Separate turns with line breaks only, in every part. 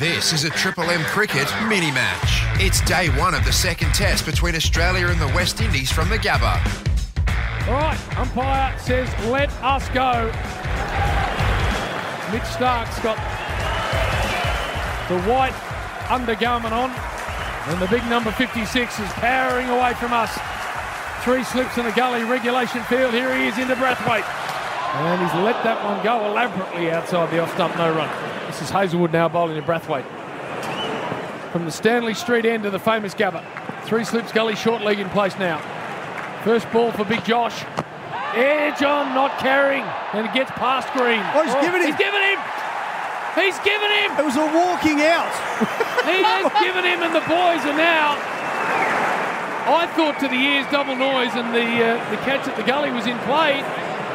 This is a Triple M cricket mini match. It's day one of the second test between Australia and the West Indies from the Gabba.
All right, umpire says let us go. Mitch Starc's got the white undergarment on, and the big number 56 is powering away from us. Three slips in the gully, regulation field. Here he is into Brathwaite. And he's let that one go elaborately outside the off stump, no run. This is Hazlewood now bowling to Brathwaite. From the Stanley Street end of the famous Gabba. Three slips gully, short leg in place now. First ball for Big Josh. Edge on, not carrying. And it gets past Green.
Oh, he's given him.
He's given him. He's given him.
It was a walking out.
he has given him, and the boys are now. I thought to the ears double noise, and the uh, the catch at the gully was in play,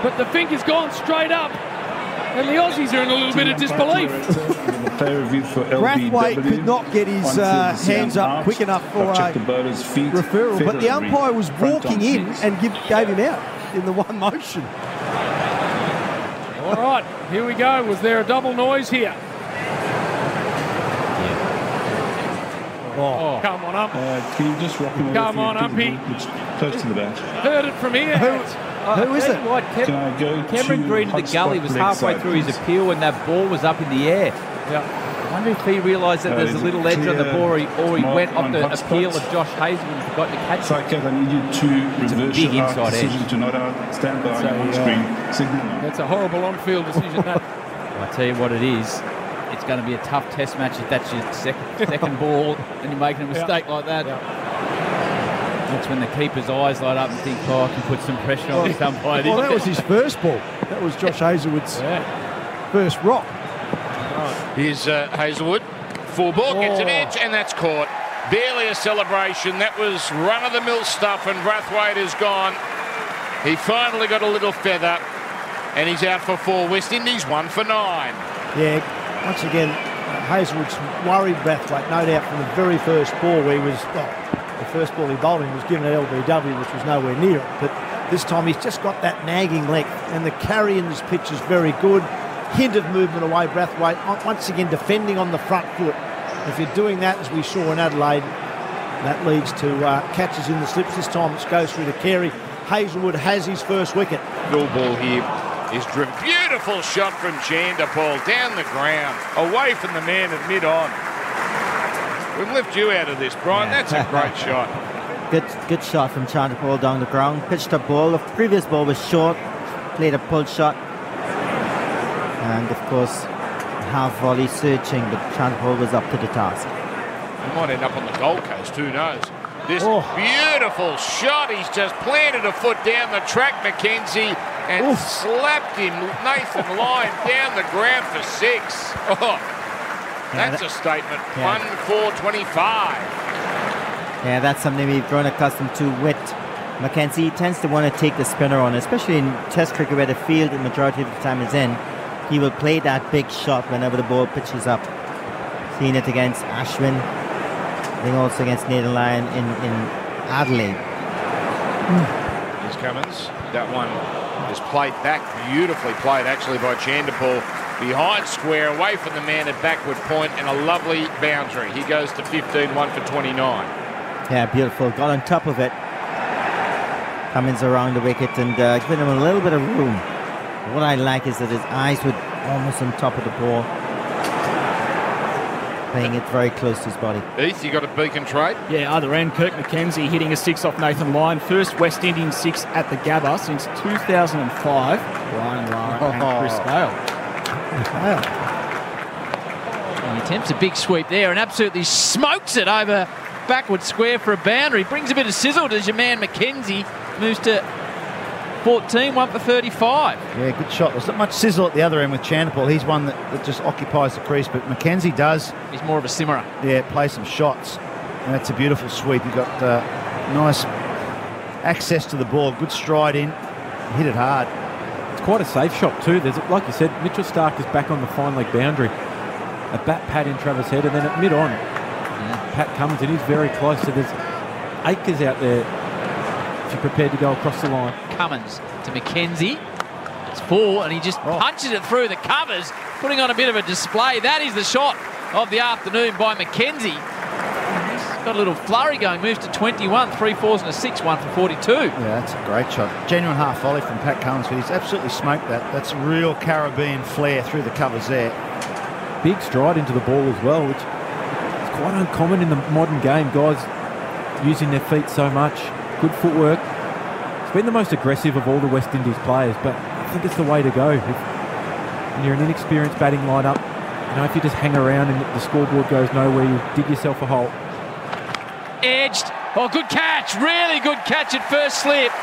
but the finger's gone straight up, and the Aussies are in a little bit of disbelief.
Brathwaite could not get his uh, hands up quick enough for a referral, but the umpire was walking in and give, gave him out in the one motion.
All right, here we go. Was there a double noise here? Oh, come on up.
Uh, can you just rock him
Come on, up, Umpy.
Close to the bat.
Heard it from here.
Who,
Uh,
who is it?
you What, Cam-
Can go
Cameron Green to the gully was halfway
side,
through his appeal when that ball was up in the air.
Yeah.
I wonder if he realised that
Uh,
there's a little edge on the ball or he, or he went off
on
the appeal
spots?
of Josh Hazlewood and forgot to catch it.
Sidecat, I need you to
a
reverse
big
your
inside
decision
edge.
to not. Stand by
So,
your
uh,
on-screen signal.
That's a horrible on-field decision. That.
I tell you what it is. It's going to be a tough test match if that's your second, second ball and you're making a mistake like that. That's when the keeper's eyes light up and think, oh, I can put some pressure on this umpire.
Well, that was his first ball. That was Josh Hazlewood's
Yeah.
first rock.
Here's uh, Hazlewood. Full ball gets an
Oh.
edge, and that's caught. Barely a celebration. That was run of the mill stuff, and Brathwaite is gone. He finally got a little feather, and he's out for four. West Indies one for nine.
Yeah, once again, Hazlewood's worried Brathwaite, no doubt, from the very first ball where he was, well, the first ball he bowled in was given at LBW, which was nowhere near it. But this time he's just got that nagging length, and the carry in this pitch is very good. Hint of movement away, Brathwaite, on- once again defending on the front foot. If you're doing that, as we saw in Adelaide, that leads to uh, catches in the slips. This time it goes through to Carey. Hazlewood has his first wicket.
Full ball here is driven. Beautiful shot from Chanderpaul down the ground, away from the man at mid on. We've left you out of this, Brian. That's a great shot.
Good, good shot from Chanderpaul down the ground. Pitched a ball. The previous ball was short. Played a pull shot. And of course, half volley searching, but Chanderpaul was up to the task.
He might end up on the Gold Coast, who knows? This
Oh.
beautiful shot. He's just planted a foot down the track, McKenzie, and
Oof.
slapped him, Nathan Lyon, down the ground for six. Oh, that's a statement.
Yeah.
One four twenty-five.
Yeah, that's something we've grown accustomed to with McKenzie. He tends to want to take the spinner on, especially in Test cricket where the field the majority of the time is in. He will play that big shot whenever the ball pitches up. Seen it against Ashwin. I think also against Nathan Lyon in, in Adelaide.
Here's Cummins. That one is played back, beautifully played actually by Chanderpaul. Behind square, away from the man at backward point, and a lovely boundary. He goes to 15, one for 29.
Yeah, beautiful. Got on top of it. Cummins around the wicket and uh, giving him a little bit of room. What I like is that his eyes were almost on top of the ball. Playing it very close to his body.
Heath, you got a beacon trade?
Yeah, other end, Kirk McKenzie hitting a six off Nathan Lyon. First West Indian six at the Gabba since 2005. Brian Lara and Chris Gayle.
He attempts a big sweep there and absolutely smokes it over backward square for a boundary. Brings a bit of sizzle to your man McKenzie. Moves to 14, one for 35.
Yeah, good shot. There's not much sizzle at the other end with Chanderpaul. He's one that, that just occupies the crease, but McKenzie does,
He's more of a simmerer.
yeah, play some shots. And that's a beautiful sweep. He got uh, nice access to the ball, good stride in, hit it hard.
Quite a safe shot too. There's like you said, Mitchell Starc is back on the fine leg boundary. A bat pad in Travis Head, and then at mid on, Pat comes and he's very close. So there's acres out there if you're prepared to go across the line.
Cummins to McKenzie. It's full, and he just oh. punches it through the covers, putting on a bit of a display. That is the shot of the afternoon by McKenzie. He's got a little flurry going, moves to 21, three fours and a six, one for 42.
Yeah, that's a great shot. Genuine half volley from Pat Cummins, but he's absolutely smoked that. That's real Caribbean flair through the covers there.
Big stride into the ball as well, which is quite uncommon in the modern game. Guys using their feet so much, good footwork. It's been the most aggressive of all the West Indies players, but I think it's the way to go. If, you're an inexperienced batting lineup, you know, if you just hang around and the scoreboard goes nowhere, you dig yourself a hole.
Edged. Oh, good catch. Really good catch at first slip.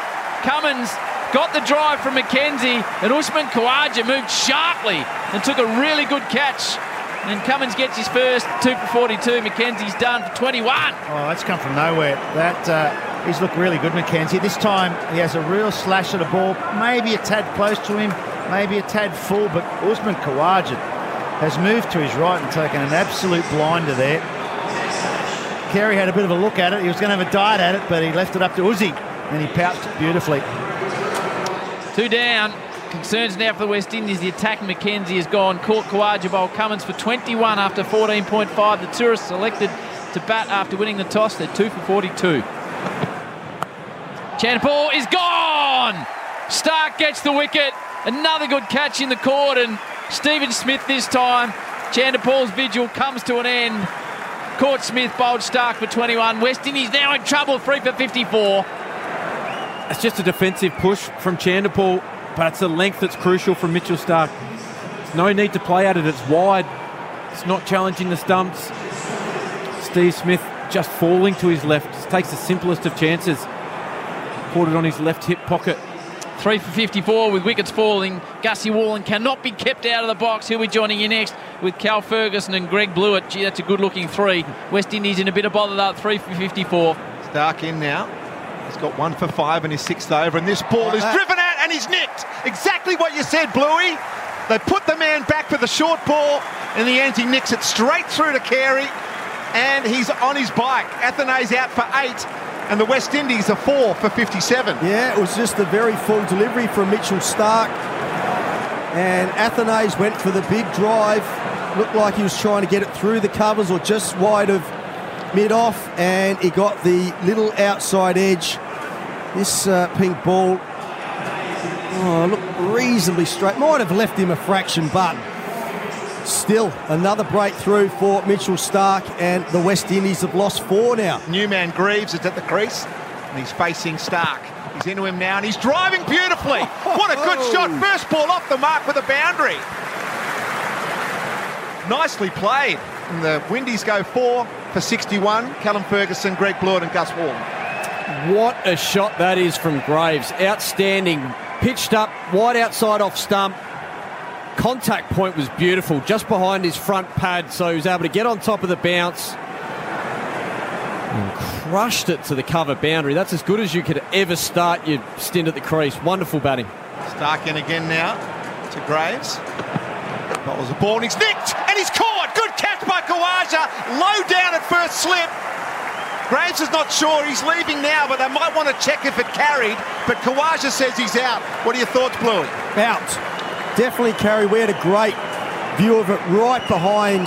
Cummins got the drive from McKenzie, and Usman Khawaja moved sharply and took a really good catch. And Cummins gets his first, two for 42. McKenzie's done for 21.
Oh, that's come from nowhere. That uh, he's looked really good, McKenzie. This time he has a real slash at the ball, maybe a tad close to him, maybe a tad full, but Usman Khawaja has moved to his right and taken an absolute blinder there. Carey had a bit of a look at it. He was going to have a dive at it, but he left it up to Uzi, and he pouched it beautifully.
Two down. Concerns now for the West Indies. The attack McKenzie has gone. Caught Khawaja Bowl Cummins for 21 after 14.5. The tourists selected to bat after winning the toss. They're two for 42. Chanderpaul is gone. Starc gets the wicket. Another good catch in the court, and Stephen Smith this time. Chanderpaul's vigil comes to an end. Court Smith bowled Starc for 21. West Indies now in trouble, three for 54.
It's just a defensive push from Chanderpaul, but it's the length that's crucial from Mitchell Starc. No need to play at it. It's wide. It's not challenging the stumps. Steve Smith just falling to his left. Takes the simplest of chances. Caught it on his left hip pocket.
Three for 54 with wickets falling. Gussie Wallen cannot be kept out of the box. He'll be joining you next with Cal Ferguson and Greg Blewett. Gee, that's a good looking three. West Indies in a bit of bother though. Three for 54.
Starc in now. He's got one for five in his sixth over, and this ball is driven out and he's nicked. Exactly what you said, Bluey. They put the man back for the short ball. In the end, he nicks it straight through to Carey, and he's on his bike. Athanaze's out for eight, and the West Indies are four for 57.
Yeah, it was just a very full delivery from Mitchell Starc. And Athanaze went for the big drive. Looked like he was trying to get it through the covers or just wide of mid off, and he got the little outside edge. This uh, pink ball oh, looked reasonably straight. Might have left him a fraction, but still another breakthrough for Mitchell Starc, and the West Indies have lost four now.
Newman Greaves is at the crease, and he's facing Starc. He's into him now, and he's driving beautifully. What a good shot! Oh. First ball off the mark with a boundary. Nicely played. And the Windies go four for 61. Callum Ferguson, Greg Blewett, and Gus Wall.
What a shot that is from Greaves. Outstanding. Pitched up, wide outside off stump. Contact point was beautiful, just behind his front pad, so he was able to get on top of the bounce. And crushed it to the cover boundary. That's as good as you could ever start your stint at the crease. Wonderful batting.
Starc in again now to Greaves. That was a ball, and he's nicked, and he's caught. Good catch by Khawaja. Low down at first slip. Greaves is not sure he's leaving now, but they might want to check if it carried. But Khawaja says he's out. What are your thoughts, Bluey?
Out. Definitely carry. We had a great view of it right behind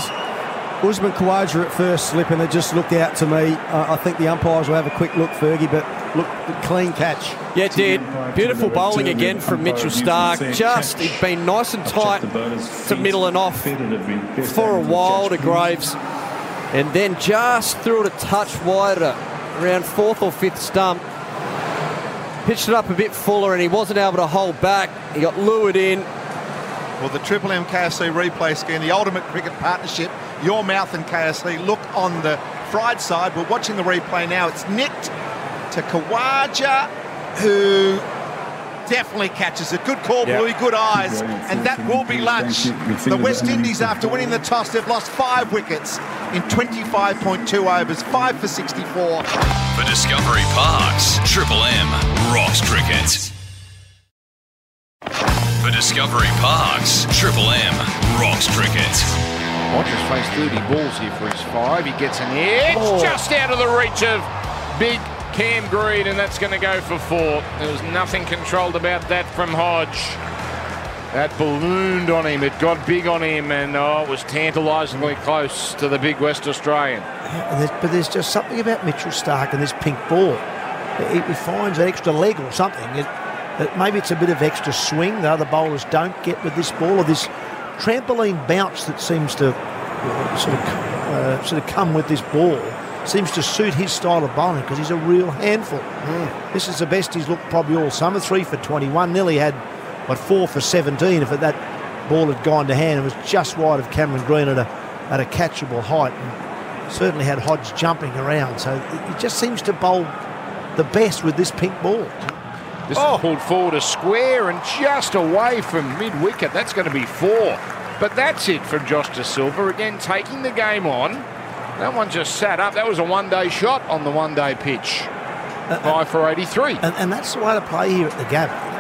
Usman Khawaja at first slip, and it just looked out to me. Uh, I think the umpires will have a quick look, Fergie, but look, clean catch.
Yeah, it did. Beautiful bowling again from Mitchell Starc. Just, he'd been nice and tight to middle and off for a while to Greaves. And then just threw it a touch wider, around fourth or fifth stump. Pitched it up a bit fuller and he wasn't able to hold back. He got lured in.
Well, the Triple M KFC replay scheme, the ultimate cricket partnership, your mouth and KFC. Look on the fried side. We're watching the replay now. It's nicked to Khawaja, who definitely catches it. Good call,
Yeah.
Bluey, good eyes. And that will be lunch. The West Indies, after winning the toss, they've lost five wickets in 25.2 overs, five for 64.
For Discovery Parks, Triple M rocks cricket. For Discovery Parks, Triple M rocks cricket.
Rogers faced 30 balls here for his five. He gets an edge
Oh.
just out of the reach of big Cam Green, and that's going to go for four. There was nothing controlled about that from Hodge. That ballooned on him. It got big on him, and oh, it was tantalisingly close to the big West Australian.
And there's- but there's just something about Mitchell Starc and this pink ball. He, he finds an extra leg or something. It, that maybe it's a bit of extra swing that other bowlers don't get with this ball, or this trampoline bounce that seems to sort of uh, sort of come with this ball. Seems to suit his style of bowling because he's a real handful. This is the best he's looked probably all summer. Three for 21. Nearly had what four for 17 if that ball had gone to hand. It was just wide of Cameron Green at a at a catchable height. And certainly had Hodge jumping around. So he just seems to bowl the best with this pink ball.
This is oh. pulled forward a square and just away from mid wicket. That's going to be four. But that's it from Josh Da Silva. Again, taking the game on. That one just sat up. That was a one day shot on the one day pitch. Five for 83.
And, and that's the way to play here at the Gabba.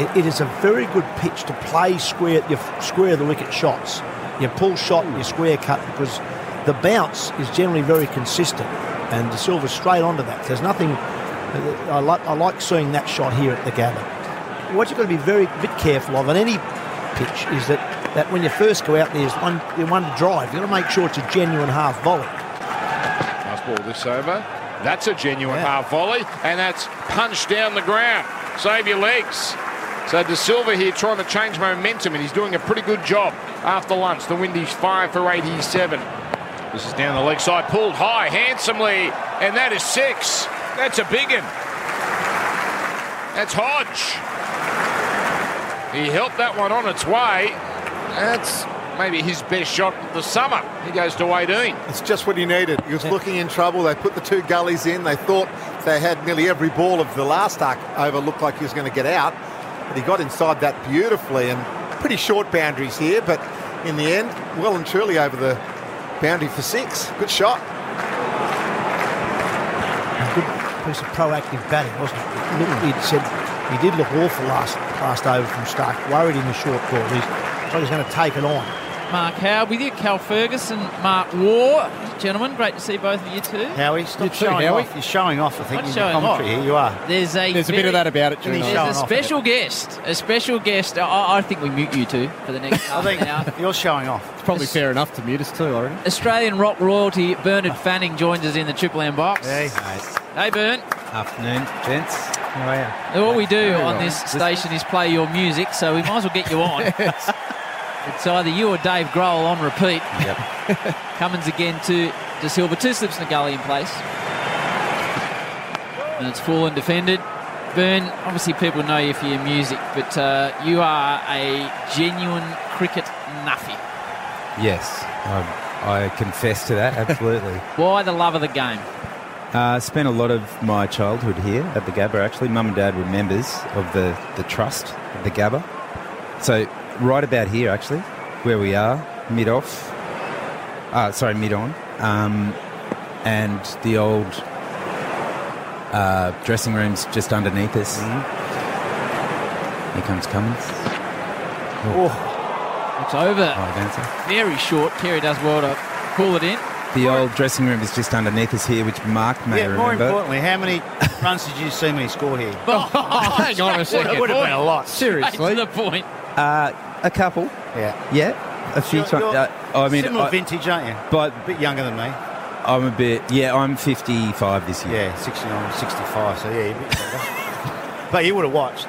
It, it is a very good pitch to play square, you f- square the wicket shots. You pull shot and you square cut because the bounce is generally very consistent. And Da Silva straight onto that. There's nothing. I like I like seeing that shot here at the Gabba. What you've got to be very bit careful of on any pitch is that, that when you first go out there's one you one to drive. You've got to make sure it's a genuine half volley.
Nice ball this over. That's a genuine half volley, and that's punched down the ground. Save your legs. So Da Silva here trying to change momentum, and he's doing a pretty good job after lunch. The Windies five for 87. This is down the leg side, pulled high handsomely, and that is six. That's a big one. That's Hodge. He helped that one on its way. That's maybe his best shot of the summer. He goes to 18.
It's just what he needed. He was looking in trouble. They put the two gullies in. They thought they had nearly every ball of the last arc over looked like he was going to get out. But he got inside that beautifully and pretty short boundaries here. But in the end, well and truly over the boundary for six. Good shot.
A good piece of proactive batting, wasn't it? Look, hmm. he said he did look awful last last over from Starc. Worried in the short ball. He's, so he's going to take it on.
Mark Howard with you, Cal Ferguson, Mark Waugh. Gentlemen, great to see both of you too.
Howie, stop showing off. You're showing off, I think,
Not
in
showing
your commentary
off.
here. You are.
There's a
There's a bit of that about it,
Isn't he
Juno.
showing
There's a
off?
special guest. A special guest. I, I think we mute you two for the next
I think
hour.
you're showing off.
It's probably fair enough to mute us too, I reckon.
Australian rock royalty Bernard Fanning joins us in the Triple M box.
Hey.
Hey, Bern.
Afternoon, gents. How are you?
All we do
Very
on this station is play your music, so we might as well get you on. it's either you or Dave Grohl on repeat.
Yep.
Cummins again to Da Silva. Two slips in the gully in place. And it's full and defended. Bern, obviously people know you for your music, but uh, you are a genuine cricket nuffy.
Yes, I, I confess to that, absolutely.
Why the love of the game?
Uh, spent a lot of my childhood here at the Gabba, actually. Mum and Dad were members of the, the trust the Gabba. So, right about here, actually, where we are, mid off, uh, sorry, mid on, um, and the old uh, dressing room's just underneath us. Here comes Cummins. Oh.
It's over.
Oh.
Very short. Carey does well to pull it in.
The old dressing room is just underneath us here, which Mark may
Yeah, more
remember.
importantly, how many runs did you see me score here?
Hang on a second.
It would have been a lot.
Seriously. to the point.
Uh, a couple.
Yeah.
Yeah, a few times.
you're
Uh, I mean,
similar
I,
vintage, aren't you?
but
A bit younger than me.
I'm a bit. Yeah, I'm 55 this year.
Yeah, 69, 65, so yeah, you're a bit younger. but you would have watched.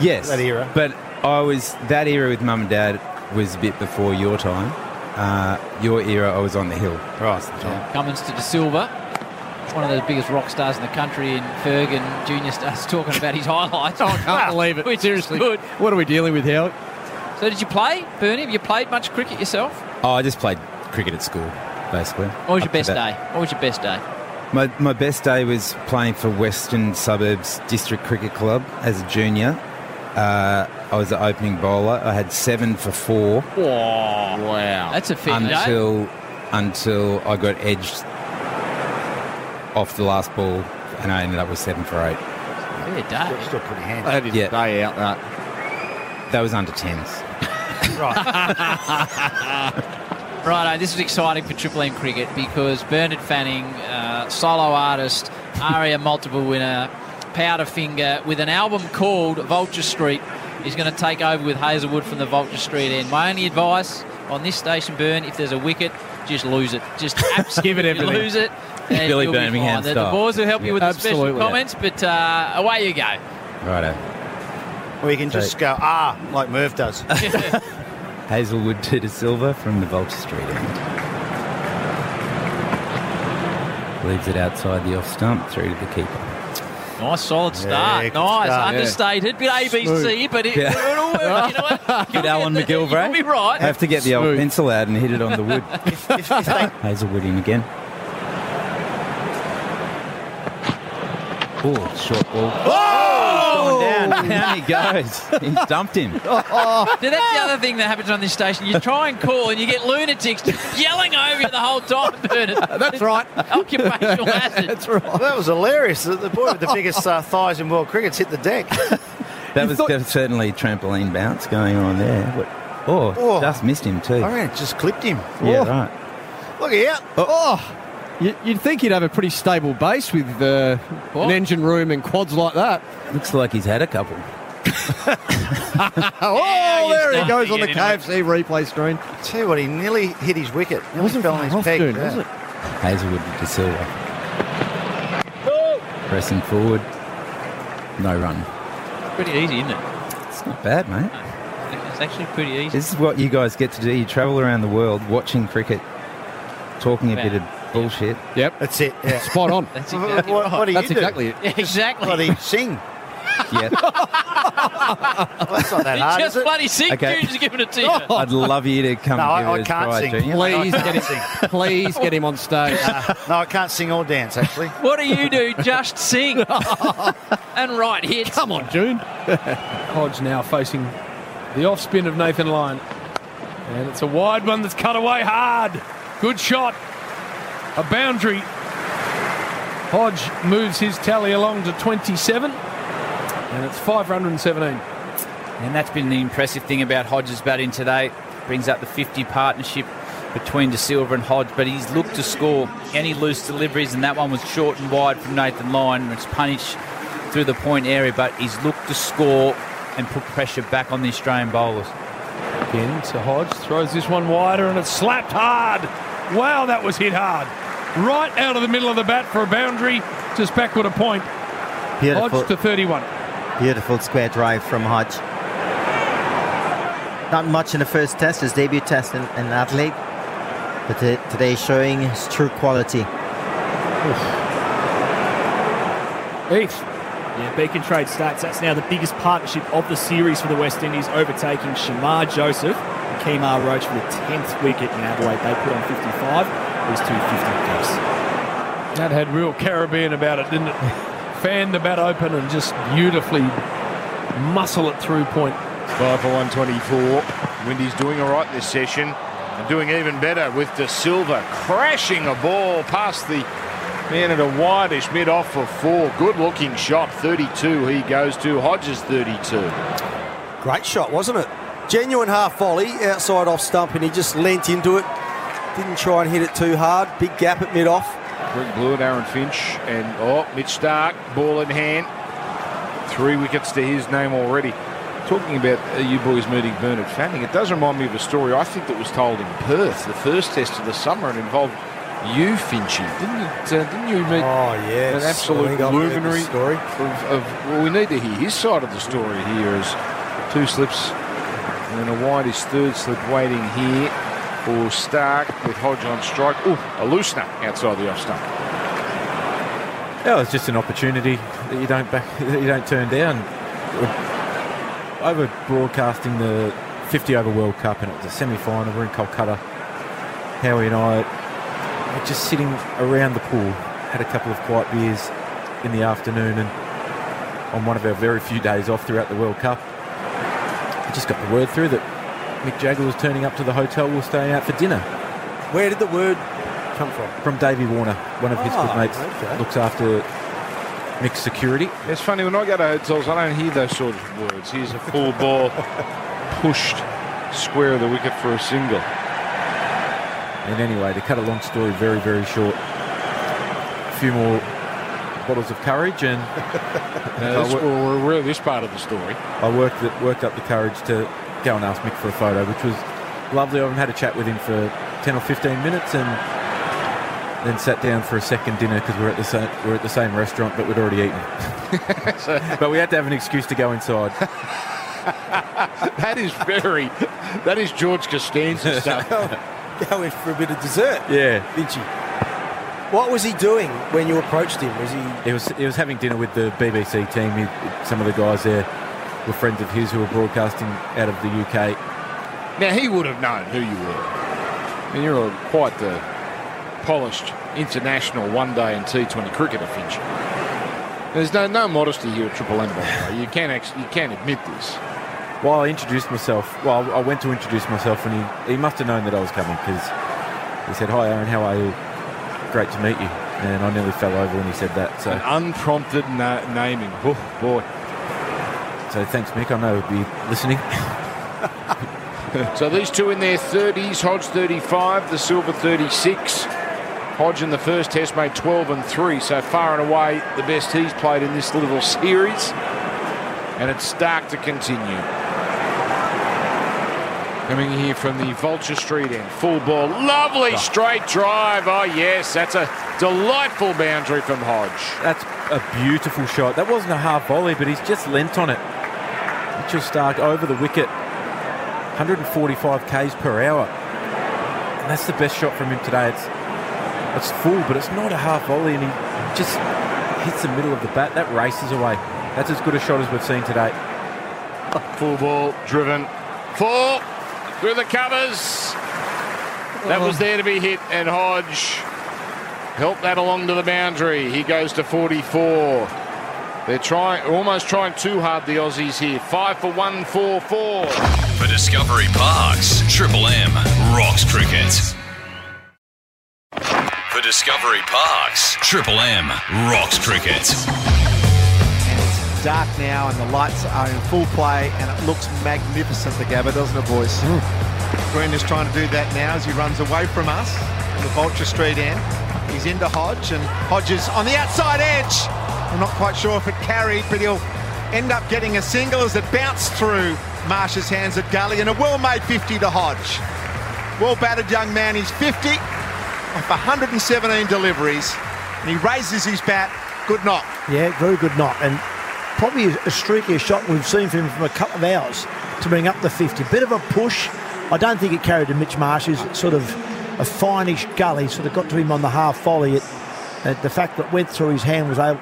Yes,
That era.
But I was that era with mum and dad was a bit before your time. Uh, your era, I was on the hill.
Right.
Cummins to Da Silva. One of the biggest rock stars in the country, and Ferg and Junior starts talking about his highlights.
Oh, I can't believe it.
Which
Seriously.
good.
What are we dealing with, Howard?
So, did you play, Bernie? Have you played much cricket yourself?
Oh, I just played cricket at school, basically.
What was your best day? What was your best day?
My, my best day was playing for Western Suburbs District Cricket Club as a junior. Uh, I was the opening bowler. I had seven for four
Wow. Wow! That's a fit day.
until until I got edged off the last ball, and I ended up with seven for eight.
Fair day.
Still pretty handy.
That is
Yeah.
a day out, that.
That was under tens.
Righto, this is exciting for Triple M cricket because Bernard Fanning, uh, solo artist, ARIA multiple winner, Powderfinger, with an album called Vulture Street, is going to take over with Hazlewood from the Vulture Street end. My only advice on this station, Bern, if there's a wicket, just lose it. Just absolutely
Give it everything.
lose it. and
Billy
you'll be
Birmingham
fine. The, the boys will help you
Yeah.
with the special comments, but uh, away you go.
Righto.
We you can just go, ah, like Merv does.
Hazlewood to Da Silva from the Vulture Street end. Leaves it outside the off stump through to the keeper.
Nice solid start.
good
nice.
start, yeah.
Understated. Bit ABC,
Smooth.
but it,
Yeah.
it'll work. You know what?
Good Alan McGilvray.
You'll be right.
Have to get the old pencil out and hit it on the wood. Hazlewood in again. Oh, short ball. Oh! Down, down he goes. He's dumped him. Oh.
Now, that's the other thing that happens on this station. You try and call and you get lunatics yelling over you the whole time, Bernard.
That's right.
Occupational hazard.
That's right.
Well, that was hilarious. The the boy with the biggest uh, thighs in world cricket's hit the deck.
That was there was certainly trampoline bounce going on there. What- Oh,
Oh.
just missed him too.
I reckon it just clipped him.
Yeah,
Oh.
right.
Look out.
Oh, you, you'd think he'd have a pretty stable base with uh, an engine room and quads like that.
Looks like he's had a couple.
oh, there he goes on the
get it.
KFC replay screen.
Tell you what, he nearly hit his wicket. Nearly
Wasn't
fell on his
off,
peg.
dude, was it?
Hazlewood to Da Silva. Pressing forward. No run.
Pretty easy, isn't it?
It's not bad, mate.
It's actually pretty easy.
This is what you guys get to do. You travel around the world watching cricket, talking a bit of bullshit.
Yep.
That's it. Yeah.
Spot on.
That's exactly
what,
right.
what do you
That's
do?
exactly it.
Yeah, exactly.
Bloody sing.
Yeah.
Well, that's not that hard,
just
is it?
bloody sick
Okay.
June's giving it to you.
I'd love you to come
No,
and
I- I can't
try,
sing.
Junior.
Please
I
get him.
can't
Please get him on stage.
No, I can't sing or dance, actually.
What do you do? Just sing and write hits.
Come on, June.
Hodge now facing the off spin of Nathan Lyon. And it's a wide one that's cut away hard. Good shot. A boundary. Hodge moves his tally along to 27. And it's 517.
And that's been the impressive thing about Hodges' batting today. Brings up the 50 partnership between Da Silva and Hodge, but he's looked to score any loose deliveries, and that one was short and wide from Nathan Lyon. It's punished through the point area, but he's looked to score and put pressure back on the Australian bowlers.
Again to Hodge. Throws this one wider and it's slapped hard. Wow, that was hit hard. Right out of the middle of the bat for a boundary. Just backward a point.
Beautiful.
Hodge to 31.
Beautiful square drive from Hodge. Not much in the first test, his debut test in, in Adelaide, but t- today showing his true quality.
Eighth.
Yeah, Beacon Trade stats. That's now the biggest partnership of the series for the West Indies, overtaking Shamar Joseph and Kemar Roach for the 10th wicket in Adelaide. They put on 55. These two 50 apiece.
That had real Caribbean about it, didn't it? Fan the bat open and just beautifully muscle it through point.
Five for 124. Windy's doing all right this session. And doing even better with Da Silva crashing a ball past the man at a wideish mid off for four. Good looking shot. 32 he goes to. Hodges 32.
Great shot, wasn't it? Genuine half volley outside off stump, and he just leant into it. Didn't try and hit it too hard. Big gap at mid off.
Rick and Aaron Finch, and oh, Mitch Starc, ball in hand. Three wickets to his name already. Talking about uh, you boys meeting Bernard Fanning, it does remind me of a story I think that was told in Perth, the first test of the summer, and involved you, Finchy. Didn't it? Uh, didn't you meet
Oh, yes.
an absolute
I think I've heard this
luminary
story.
Of, of? Well, we need to hear his side of the story here. As two slips and then a wide is third slip waiting here for Starc with Hodge on strike. Ooh, a loosener outside the off stump.
Yeah, it's just an opportunity that you don't back, that you don't turn down. Over broadcasting the 50 over World Cup, and it was a semi-final. We're in Kolkata. Howie and I were just sitting around the pool, had a couple of quiet beers in the afternoon, and on one of our very few days off throughout the World Cup, I just got the word through that Mick Jagger was turning up to the hotel. We We're staying out for dinner.
Where did the word come from?
From Davey Warner, one of his
Ah,
good mates,
okay.
looks after Mick's security.
It's funny when I go to hotels, I don't hear those sort of words. Here's a full ball pushed square of the wicket for a single.
And anyway, to cut a long story very, very short, a few more bottles of courage, and
Now, this,
I,
we're, we're this part of the story.
I worked it, worked up the courage to go and ask Mick for a photo, which was lovely. I had a chat with him for ten or fifteen minutes, and then sat down for a second dinner because we're at the same we're at the same restaurant, but we'd already eaten. but we had to have an excuse to go inside.
that is very, that is George Costanza stuff.
Going for a bit of dessert.
Yeah.
Did you? What was he doing when you approached him? Was he?
He was he was having dinner with the BBC team. He, some of the guys there were friends of his who were broadcasting out of the UK.
Now he would have known who you were. I mean, you're a, quite the polished international one-day and T20 cricketer, Finch. There's no no modesty here at Triple M. By the way, you can actually you can admit this.
Well, I introduced myself. Well, I went to introduce myself, and he, he must have known that I was coming because he said, "Hi, Aaron. How are you? Great to meet you." And I nearly fell over when he said that. So
An unprompted na- naming. Oh boy.
So thanks, Mick. I know he'll be listening.
So these two in their 30s, Hodge 35, Da Silva 36. Hodge in the first test made 12 and 3, so far and away the best he's played in this little series. And it's Starc to continue. Coming here from the Vulture Street end, full ball, lovely ah. straight drive. Oh yes, that's a delightful boundary from Hodge.
That's a beautiful shot. That wasn't a half volley, but he's just leant on it. Mitchell Starc over the wicket, 145 k's per hour, and that's the best shot from him today. It's it's full, but it's not a half volley, and he just hits the middle of the bat. That races away. That's as good a shot as we've seen today.
Full ball, driven, full through the covers. That was there to be hit, and Hodge helped that along to the boundary. He goes to 44. They're trying, almost trying too hard, the Aussies here. Five for one, four, four.
For Discovery Parks, Triple M rocks cricket. For Discovery Parks, Triple M rocks cricket.
Dark now and the lights are in full play and it looks magnificent, the Gabba, doesn't it, boys? Hmm. Green is trying to do that now as he runs away from us on the Vulture Street end. He's into Hodge and Hodge is on the outside edge. I'm not quite sure if it carried, but he'll end up getting a single as it bounced through Marsh's hands at Gully and a well-made 50 to Hodge. Well-batted young man, he's 50 off 117 deliveries and he raises his bat. Good knock.
Yeah, very good knock. And probably a streakier shot we've seen from him from a couple of hours to bring up the 50. Bit of a push. I don't think it carried to Mitch Marsh's sort of a fineish gully, sort of got to him on the half volley. It, the fact that went through his hand was able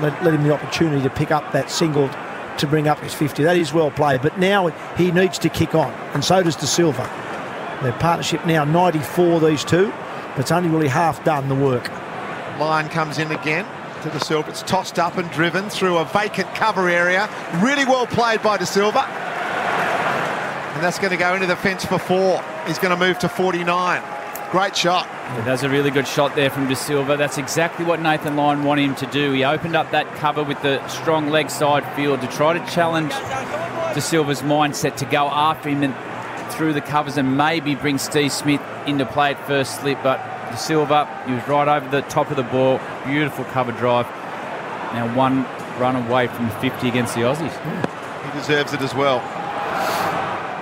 let, let him the opportunity to pick up that single to bring up his 50. That is well played, but now he needs to kick on, and so does Da Silva. Their partnership now 94, these two, but it's only really half done the work.
Lyon comes in again to Da Silva. It's tossed up and driven through a vacant cover area. Really well played by Da Silva. And that's going to go into the fence for four. He's going to move to 49. Great shot.
Yeah, that's a really good shot there from Da Silva. That's exactly what Nathan Lyon wanted him to do. He opened up that cover with the strong leg side field to try to challenge Da Silva's mindset to go after him and through the covers and maybe bring Steve Smith into play at first slip. But Da Silva, he was right over the top of the ball. Beautiful cover drive. Now one run away from 50 against the Aussies.
He deserves it as well.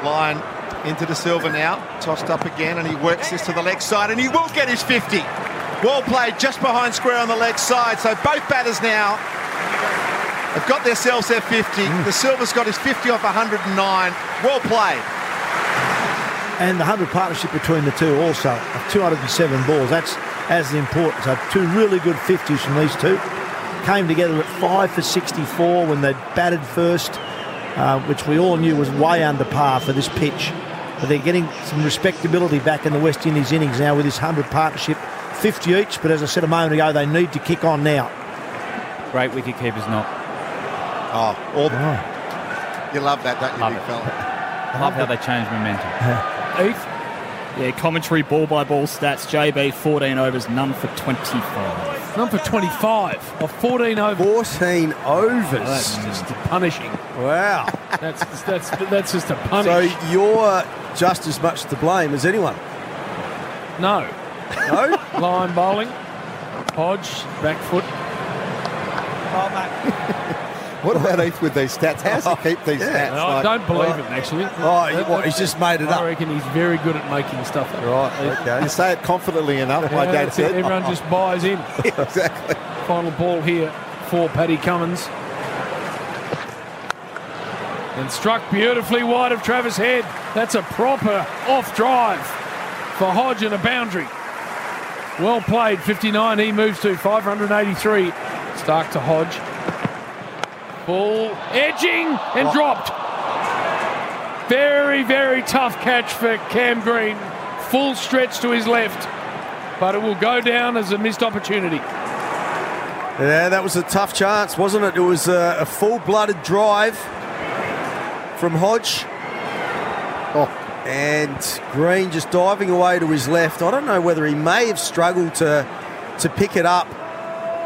Lyon into Da Silva now. Tossed up again, and he works this to the leg side, and he will get his 50. Well played just behind square on the leg side. So both batters now have got themselves their 50. Mm. Da Silva's got his 50 off 109. Well played.
And the 100 partnership between the two also of 207 balls. That's as important. So two really good 50s from these two. Came together at 5 for 64 when they batted first, uh, which we all knew was way under par for this pitch. But they're getting some respectability back in the West Indies innings now with this 100 partnership, 50 each. But as I said a moment ago, they need to kick on now.
Great wicket keepers not.
Oh, all the, you love that, don't you,
Love
big
it.
fella?
I love how they change momentum.
Heath? Yeah, commentary ball by ball stats. JB 14 overs, none for 25.
None for 25 of 14 overs.
14 overs.
Oh, that's just punishing.
Wow.
That's that's that's just a punish.
So you're just as much to blame as anyone.
no,
No?
Lyon bowling, Hodge back foot.
Oh, mate.
What about Heath with these stats? How's he oh, keep these
Yeah.
stats?
No, I
Like-
don't believe it, actually.
Oh, he- what, he's just made it
I
up.
reckon he's very good at making stuff up.
Right, okay. You say it confidently enough, my
Yeah,
dad
that's it.
said.
Everyone just buys in.
exactly.
Final ball here for Paddy Cummins. And struck beautifully wide of Travis Head. That's a proper off drive for Hodge and a boundary. Well played, 59. He moves to 583. Starc to Hodge. Ball edging and oh. dropped. Very, very tough catch for Cam Green. Full stretch to his left. But it will go down as a missed opportunity.
Yeah, that was a tough chance, wasn't it? It was a, a full-blooded drive from Hodge. Oh, and Green just diving away to his left. I don't know whether he may have struggled to to pick it up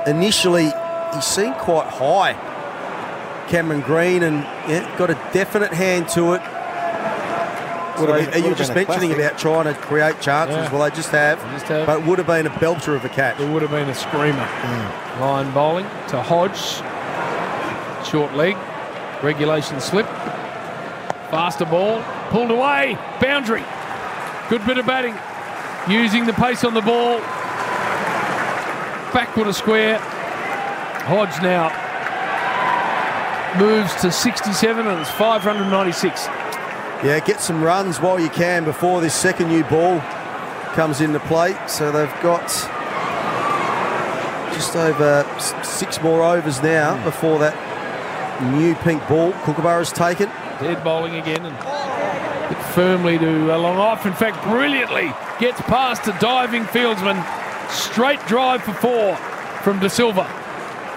initially. He seemed quite high, Cameron Green, and yeah, got a definite hand to it.
Would have
So
been-
are you just mentioning about trying to create chances?
Yeah.
Well, they just have,
Just have.
but it would have been a belter of a catch.
It would have been a screamer. Hmm. Lyon bowling to Hodge. Short leg. Regulation slip. Faster ball. Pulled away. Boundary. Good bit of batting. Using the pace on the ball. Backward a square. Hodge now moves to 67 and it's 596.
Yeah, get some runs while you can before this second new ball comes into play. So they've got just over six more overs now hmm. before that new pink ball Kookaburra's taken.
Dead bowling again and firmly to a long off. In fact, brilliantly gets past a diving fieldsman. Straight drive for four from Da Silva.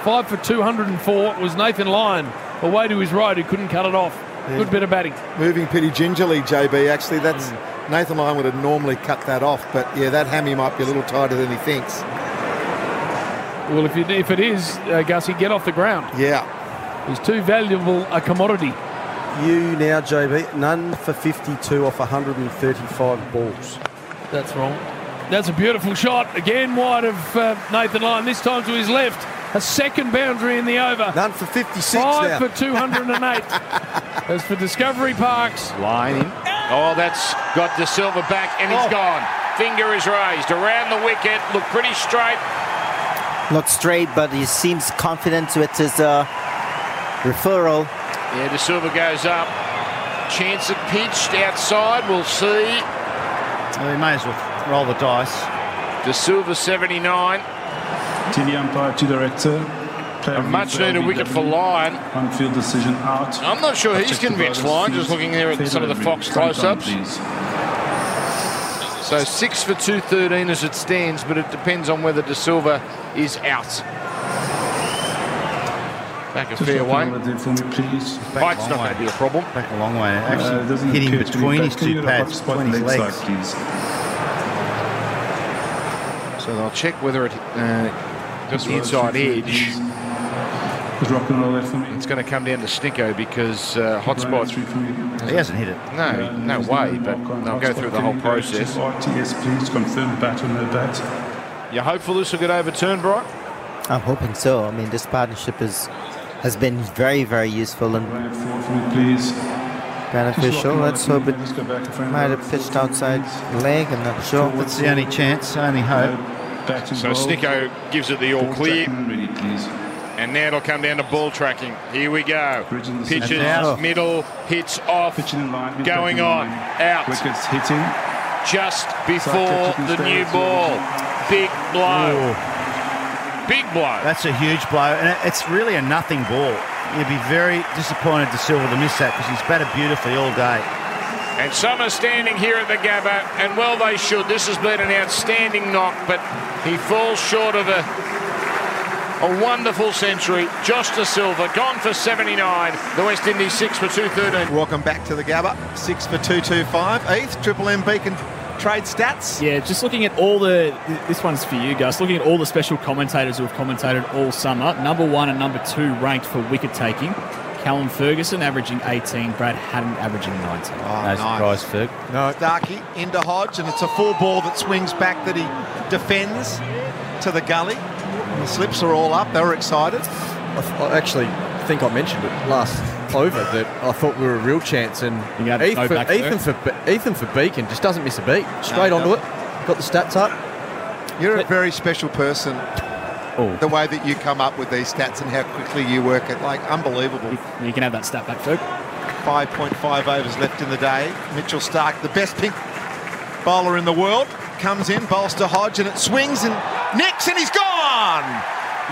Five for 204 was Nathan Lyon away to his right who couldn't cut it off. Good bit of batting.
Moving pretty gingerly, JB. Actually, that's Nathan Lyon would have normally cut that off, but yeah, that hammy might be a little tighter than he thinks.
Well, if, you, if it is, uh, Gussie, get off the ground.
Yeah.
He's too valuable a commodity.
You now, JB, none for 52 off 135 balls.
That's wrong. That's a beautiful shot. Again, wide of uh, Nathan Lyon, this time to his left. A second boundary in the over.
None for 56
Five
now.
for 208. As for Discovery Parks.
Lyon in. Oh, that's got Da Silva back and he's gone. Finger is raised around the wicket. Look pretty straight.
Not straight, but he seems confident with his uh, referral.
Yeah, Da Silva goes up. Chance at pitched outside. We'll see.
Well, he may as well roll the dice.
Da Silva 79.
TV umpire to director.
A much needed wicket for Lyon.
On-field decision out.
I'm not sure he's convinced Lyon, just looking there at some of the Fox close-ups. So six for 213 as it stands, but it depends on whether Da Silva is out. Back a
Just
fair way.
another for me, please.
Height's not going to be a problem.
Back a long way.
Uh,
Actually,
doesn't
hit him
appear to be
between his two
get
pads, between his legs.
side.
So they'll check whether it uh, goes the inside edge.
Is rock and roll for me.
It's going to come down to Snicko because uh, hotspot.
He hasn't hit it.
No, no way. But they'll go through the whole process.
RTS, please confirm bat or no bat.
You're hopeful this will get overturned, Brock?
I'm hoping so. I mean, this partnership is has been very, very useful and
please.
beneficial. Let's hope it
Let's go back a frame.
might have pitched outside leg. I'm not sure.
That's the only chance, only hope.
Bat
So Snicko gives it the all
Ball
clear.
ready.
And now it'll come down to ball tracking. Here we go. Pitches, middle, hits off,
Pitching line.
going on,
line.
out.
Wickets hitting.
Just before the new ball. Big blow.
Ooh.
Big blow.
That's a huge blow, and it's really a nothing ball. You'd be very disappointed to Silva to miss that because he's batted beautifully all day.
And some are standing here at the Gabba, and well they should. This has been an outstanding knock, but he falls short of a a wonderful century. Josh Da Silva gone for 79. The West Indies six for 213.
Welcome back to the Gabba. Six for 225. Eighth, Triple M Beacon trade stats.
Yeah, just looking at all the. This one's for you guys. Looking at all the special commentators who have commentated all summer. Number one and number two ranked for wicket taking. Callum Ferguson averaging 18. Brad Haddin averaging 19.
Oh, No nice. surprise,
Ferg.
No. Starkey into Hodge, and it's a full ball that swings back that he defends to the gully. And the slips are all up. They were excited.
I, th- I actually think I mentioned it last over that I thought we were a real chance, and
had
Ethan,
no
for,
back.
Ethan for Ethan for Beacon just doesn't miss a beat. Straight
No,
onto
no.
it. Got the stats up.
You're a very special person.
Oh.
The way that you come up with these stats and how quickly you work it, like unbelievable.
You can have that stat back, Ferg.
5.5 overs left in the day. Mitchell Starc, the best pink bowler in the world, comes in, bowls to Hodge, and it swings and nicks, and he's gone.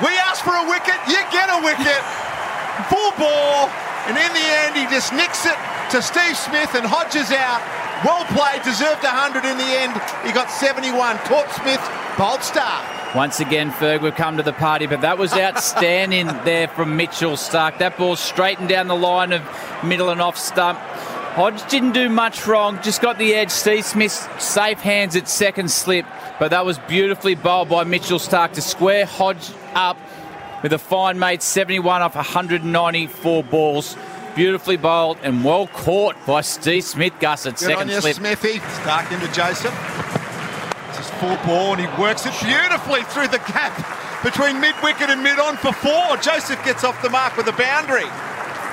We asked for a wicket, you get a wicket. Full ball, and in the end, he just nicks it to Steve Smith, and Hodge is out. Well played, deserved 100 in the end. He got 71. Caught Smith, bowled Starc.
Once again, Ferg, we've come to the party, but that was outstanding there from Mitchell Starc. That ball straightened down the line of middle and off stump. Hodge didn't do much wrong, just got the edge. Steve Smith safe hands at second slip, but that was beautifully bowled by Mitchell Starc to square Hodge up with a fine made 71 off 194 balls. Beautifully bowled and well caught by Steve Smith, Gus, at
Good
second
on you,
slip.
Smithy. Starc into Joseph. Full ball, and he works it beautifully through the gap between mid wicket and mid on for four. Joseph gets off the mark with a boundary.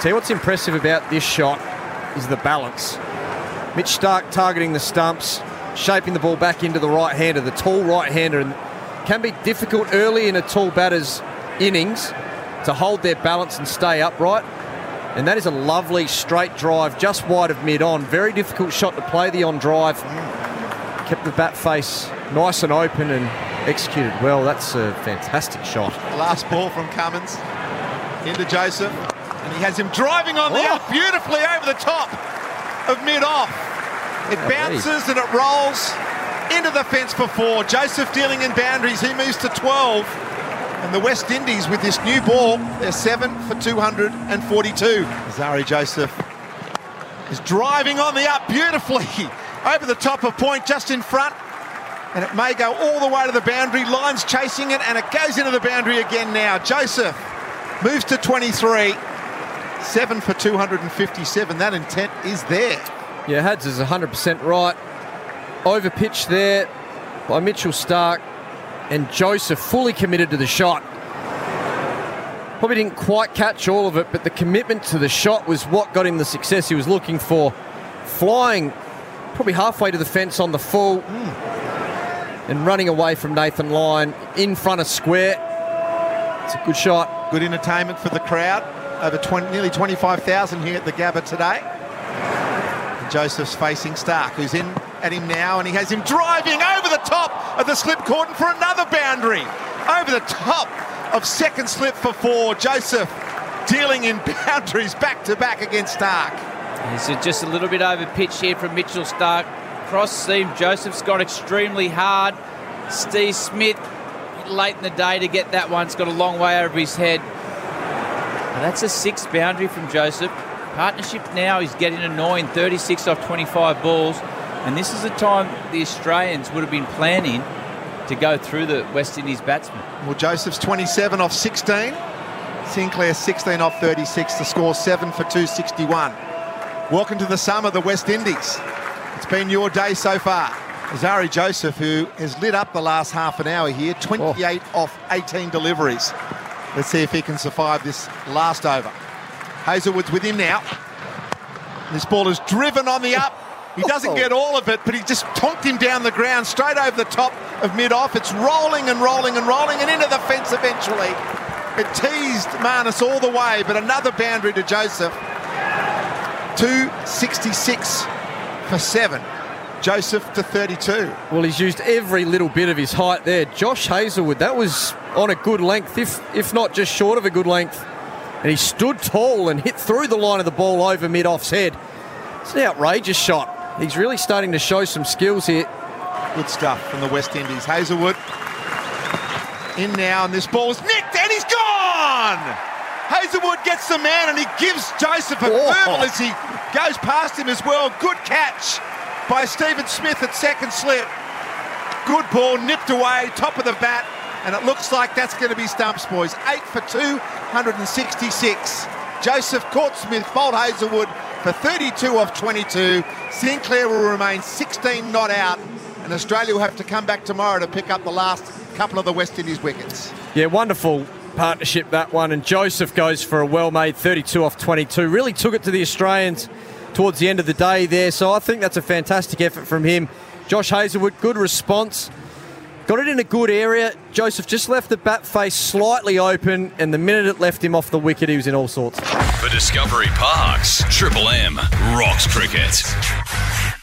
See what's impressive about this shot is the balance. Mitch Starc targeting the stumps, shaping the ball back into the right hander, the tall right hander, and can be difficult early in a tall batter's innings to hold their balance and stay upright. And that is a lovely straight drive just wide of mid on. Very difficult shot to play the on drive. Kept the bat face nice and open and executed well. That's a fantastic shot.
Last ball from Cummins into Joseph, and he has him driving on the
Oh.
up beautifully over the top of mid off. It bounces and it rolls into the fence for four. Joseph dealing in boundaries. He moves to 12. And the West Indies with this new ball, they're seven for 242. Alzarri Joseph is driving on the up beautifully over the top of point just in front. And it may go all the way to the boundary. Lyon's chasing it, and it goes into the boundary again now. Joseph moves to 23. Seven for 257. That intent is there.
Yeah, Hads is 100% right. Over pitch there by Mitchell Starc and Joseph fully committed to the shot. Probably didn't quite catch all of it, but the commitment to the shot was what got him the success he was looking for. Flying probably halfway to the fence on the full hmm. And running away from Nathan Lyon in front of square. It's a good shot.
Good entertainment for the crowd. Over 20, nearly 25,000 here at the Gabba today. And Joseph's facing Starc, who's in at him now, and he has him driving over the top of the slip cordon for another boundary. Over the top of second slip for four. Joseph dealing in boundaries back to back against Starc.
This is just a little bit over pitch here from Mitchell Starc. Cross seam, Joseph's got extremely hard. Steve Smith, late in the day to get that one, has got a long way over his head. That's a six boundary from Joseph. Partnership now is getting annoying, 36 off 25 balls. And this is the time the Australians would have been planning to go through the West Indies batsmen.
Well, Joseph's 27 off 16. Sinclair 16 off 36. The score 7 for 261. Welcome to the summer, the West Indies. It's been your day so far. Alzarri Joseph, who has lit up the last half an hour here, 28 off 18 deliveries. Let's see if he can survive this last over. Hazlewood's with him now. This ball is driven on the up. He doesn't oh. get all of it, but he just tonked him down the ground straight over the top of mid off. It's rolling and rolling and rolling and into the fence eventually. It teased Marnus all the way, but another boundary to Joseph. 266 for seven. Joseph to 32.
Well, he's used every little bit of his height there. Josh Hazlewood, that was on a good length, if if not just short of a good length. And he stood tall and hit through the line of the ball over mid off's head. It's an outrageous shot. He's really starting to show some skills here.
Good stuff from the West Indies. Hazlewood in now, and this ball is nicked, and he's gone! Hazlewood gets the man, and he gives Joseph a
Oh.
verbal as he goes past him as well. Good catch by Stephen Smith at second slip. Good ball, nipped away, top of the bat, and it looks like that's going to be stumps, boys. Eight for 266. Joseph caught Smith, bowled Hazlewood for 32 off 22. Sinclair will remain 16 not out, and Australia will have to come back tomorrow to pick up the last couple of the West Indies wickets.
Yeah, wonderful partnership, that one. And Joseph goes for a well made 32 off 22. Really took it to the Australians towards the end of the day there. So I think that's a fantastic effort from him. Josh Hazlewood, good response. Got it in a good area. Joseph just left the bat face slightly open, and the minute it left him off the wicket, he was in all sorts.
For Discovery Parks, Triple M rocks cricket.